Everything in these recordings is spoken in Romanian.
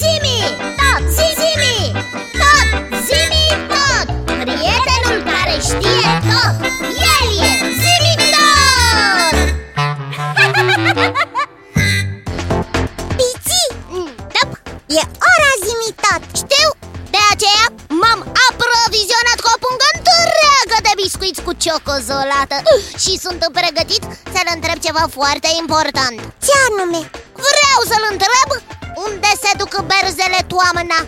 Zimi, tot, zimi, tot, zimi, tot. Prietenul care știe tot, el e zimi tot. Pici, Mm, Dăp, e ora zimi tot. Știu, de aceea m-am aprovizionat cu o pungă întreagă de biscuiți cu ciocozolată Și sunt pregătit să-l întreb ceva foarte important. Ce anume? Vreau să-l întreb unde se duc berzele toamna?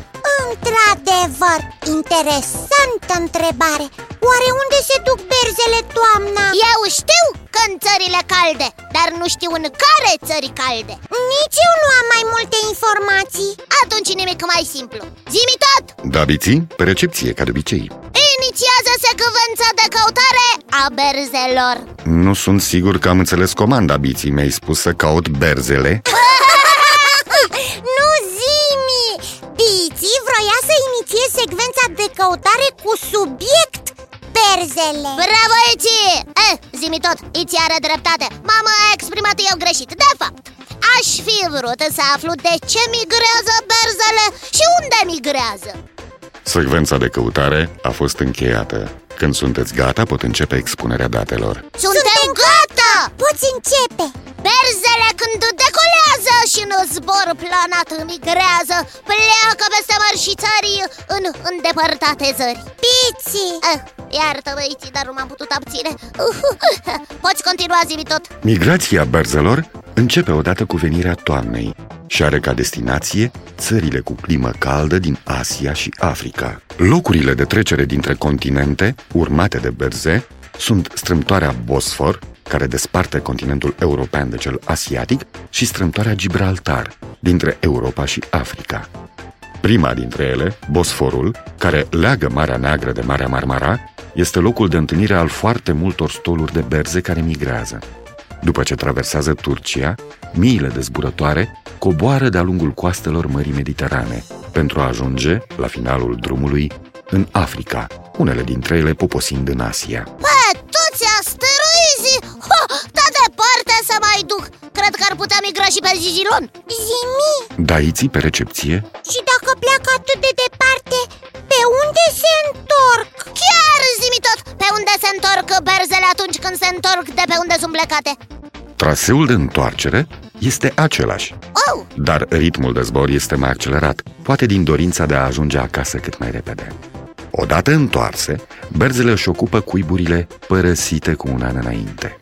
Într-adevăr, interesantă întrebare. Oare unde se duc berzele toamna? Eu știu că în țările calde, dar nu știu în care țări calde. Nici eu nu am mai multe informații. Atunci nimic mai simplu. Zimi tot! Da, biții, pe recepție, ca de obicei. Inițiază secvența de căutare a berzelor. Nu sunt sigur că am înțeles comanda, biții. Mi-ai spus să caut berzele să inițieze secvența de căutare cu subiect berzele Bravo, Iți! Eh, zimi tot, Iți are dreptate. Mama a exprimat eu greșit De fapt, aș fi vrut să aflu de ce migrează berzele și unde migrează. Secvența de căutare a fost încheiată. Când sunteți gata, pot începe expunerea datelor. Suntem gata! Poți începe. Berzele când decolează și în zbor planat migrează Pleacă peste mări și țări în îndepărtate zări. Pici eh, Iartă-mă, Iti, dar nu m-am putut abține. Poți continua, zi tot. Migrația berzelor începe odată cu venirea toamnei și are ca destinație țările cu climă caldă din Asia și Africa. Locurile de trecere dintre continente, urmate de berze, sunt strâmtoarea Bosfor, care desparte continentul european de cel asiatic, și strâmtoarea Gibraltar, dintre Europa și Africa. Prima dintre ele, Bosforul, care leagă Marea Neagră de Marea Marmara, este locul de întâlnire al foarte multor stoluri de berze care migrează. După ce traversează Turcia, miile de zburătoare coboară de-a lungul coastelor Mării Mediterane pentru a ajunge, la finalul drumului, în Africa, unele dintre ele poposind în Asia. Și pe Zizilon Zimi Daiții pe recepție, Și dacă pleacă atât de departe, pe unde se întorc? Chiar zi tot pe unde se întorc berzele atunci când se întorc de pe unde sunt plecate traseul de întoarcere este același, Oh, dar ritmul de zbor este mai accelerat, poate din dorința de a ajunge acasă cât mai repede. Odată întoarse, berzele își ocupă cuiburile părăsite cu un an înainte.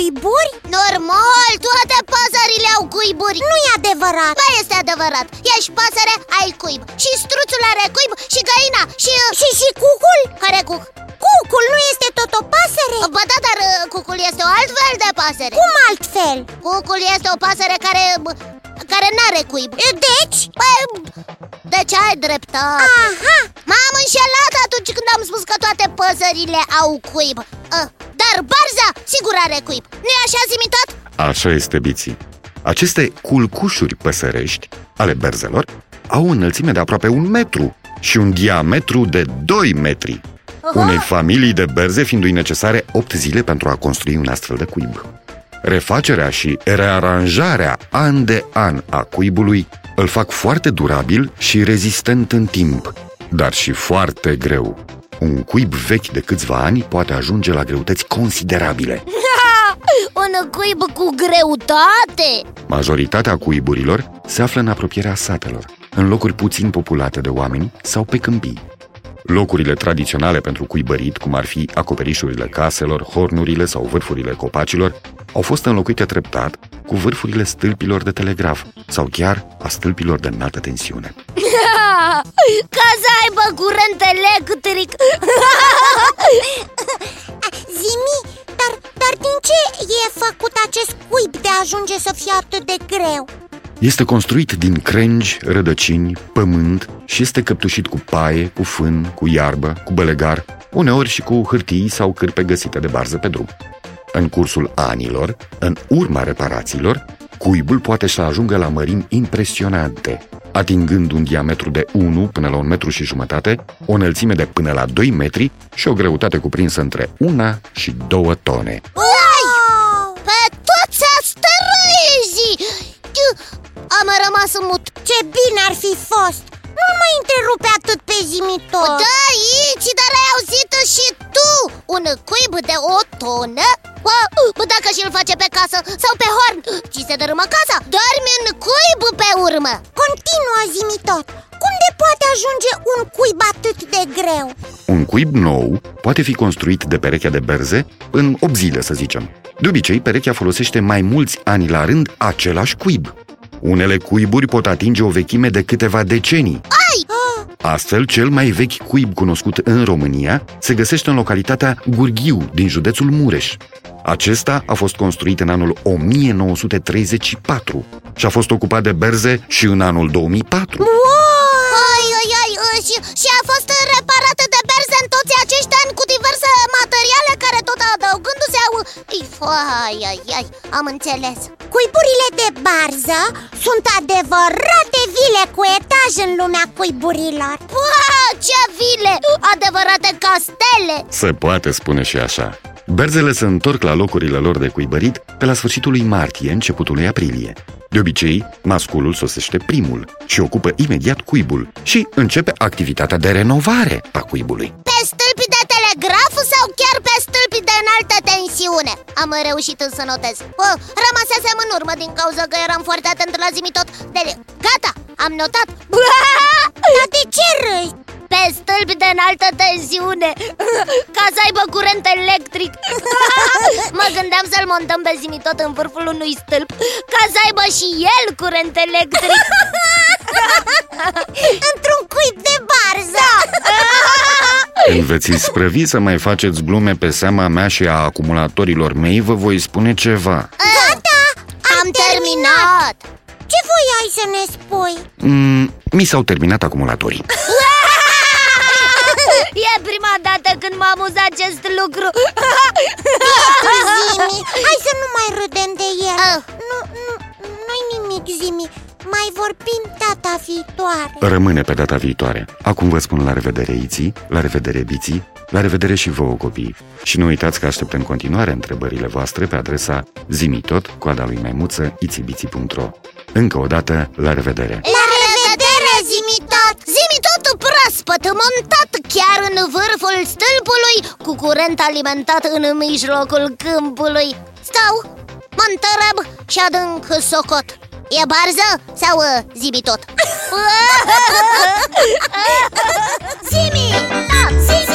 Berzele au cuiburi? normal, toate păsările au cuiburi Nu e adevărat Ba este adevărat, ești pasăre, ai cuib Și struțul are cuib și găina și... Și și cucul? Care cuc? Cucul nu este tot o pasăre? Ba da, dar uh, cucul este o altfel de pasăre Cum altfel? Cucul este o pasăre care... care n-are cuib Deci? Păi, deci ai dreptate Aha, M-am înșelat atunci când am spus că toate păsările au cuib uh, Dar barza sigur are cuib nu e așa zimitat? Așa este, biții. Aceste culcușuri păsărești ale berzelor au o înălțime de aproape un metru și un diametru de 2 metri. Unei familii de berze fiindu-i necesare 8 zile pentru a construi un astfel de cuib. Refacerea și rearanjarea an de an a cuibului îl fac foarte durabil și rezistent în timp, dar și foarte greu. Un cuib vechi de câțiva ani poate ajunge la greutăți considerabile. Un cuib cu greutate? Majoritatea cuiburilor se află în apropierea satelor, în locuri puțin populate de oameni sau pe câmpii. Locurile tradiționale pentru cuibărit, cum ar fi acoperișurile caselor, hornurile sau vârfurile copacilor, au fost înlocuite treptat cu vârfurile stâlpilor de telegraf sau chiar a stâlpilor de înaltă tensiune. Ca să aibă curent electric zimi, dar, dar din ce e făcut acest cuib de a ajunge să fie atât de greu? Este construit din crengi, rădăcini, pământ și este căptușit cu paie, cu fân, cu iarbă, cu bălegar, uneori și cu hârtii sau cârpe găsite de barză pe drum. În cursul anilor, în urma reparațiilor, cuibul poate să ajungă la mărimi impresionante, atingând un diametru de 1 până la 1 metru și jumătate, o înălțime de până la 2 metri și o greutate cuprinsă între 1 și 2 tone. Uai! Pe toți asteroizii! Am rămas mut. Ce bine ar fi fost! Nu mai întrerupe atât pe zimitor. Da, Ici, dar ai auzit și tu. Un cuib de o tonă? Bă, bă, dacă și-l face pe casă sau pe horn Ci se dărâmă casa. Dormi în cuib pe urmă Continuă zimitor Cum de poate ajunge un cuib atât de greu? Un cuib nou poate fi construit de perechea de berze în 8 zile, să zicem. De obicei, perechea folosește mai mulți ani la rând același cuib. Unele cuiburi pot atinge o vechime de câteva decenii. Astfel, cel mai vechi cuib cunoscut în România se găsește în localitatea Gurghiu, din județul Mureș. Acesta a fost construit în anul 1934 și a fost ocupat de berze și în anul 2004. Ai, ai, ai, ai, și, și a fost reparată de berze în toți acești ani Cu diverse materiale care tot adăugându-se au Ei, ai, ai, ai, am înțeles Cuiburile de barză sunt adevărate vile cu etaj în lumea cuiburilor Wow, ce vile! Adevărate castele! Se poate spune și așa. Berzele se întorc la locurile lor de cuibărit pe la sfârșitul lui martie, începutul lui aprilie. De obicei, masculul sosește primul și ocupă imediat cuibul și începe activitatea de renovare a cuibului. Pe stâlpi de telegraf sau chiar pe stâlpi de înaltă tensiune? Am reușit să notez oh, Rămăsesem în urmă din cauza că eram foarte atent la zimi tot de... Gata, am notat. Dar de ce râzi? Pe stâlpi de înaltă tensiune. Ca să aibă curent electric. Mă gândeam să-l montăm pe zimi tot în vârful unui stâlp Ca să aibă și el curent electric. Într-un cuib de barză. Când veți isprăvi să mai faceți glume pe seama mea și a acumulatorilor mei, vă voi spune ceva. Gata, Am terminat Ce voiai să ne spui? Mm, mi s-au terminat acumulatorii. E prima dată când m-am amuzat acest lucru Zimi, hai să nu mai râdem de el Ah. Nu, nu, nu-i nimic, Zimi Mai vorbim data viitoare Rămâne pe data viitoare. Acum vă spun la revedere, Iții, la revedere, Biții, la revedere și vouă, copii. Și nu uitați că aștept în continuare întrebările voastre pe adresa zimitot, coada lui maimuță, itibiții.ro Încă o dată, la revedere! La revedere, zimi tot Zimi tot proaspăt, montat chiar în vârful stâlpului Cu curent alimentat în mijlocul câmpului Stau, mă întărăb și adânc socot E barză sau uh, zimi tot? zimi tot, zimi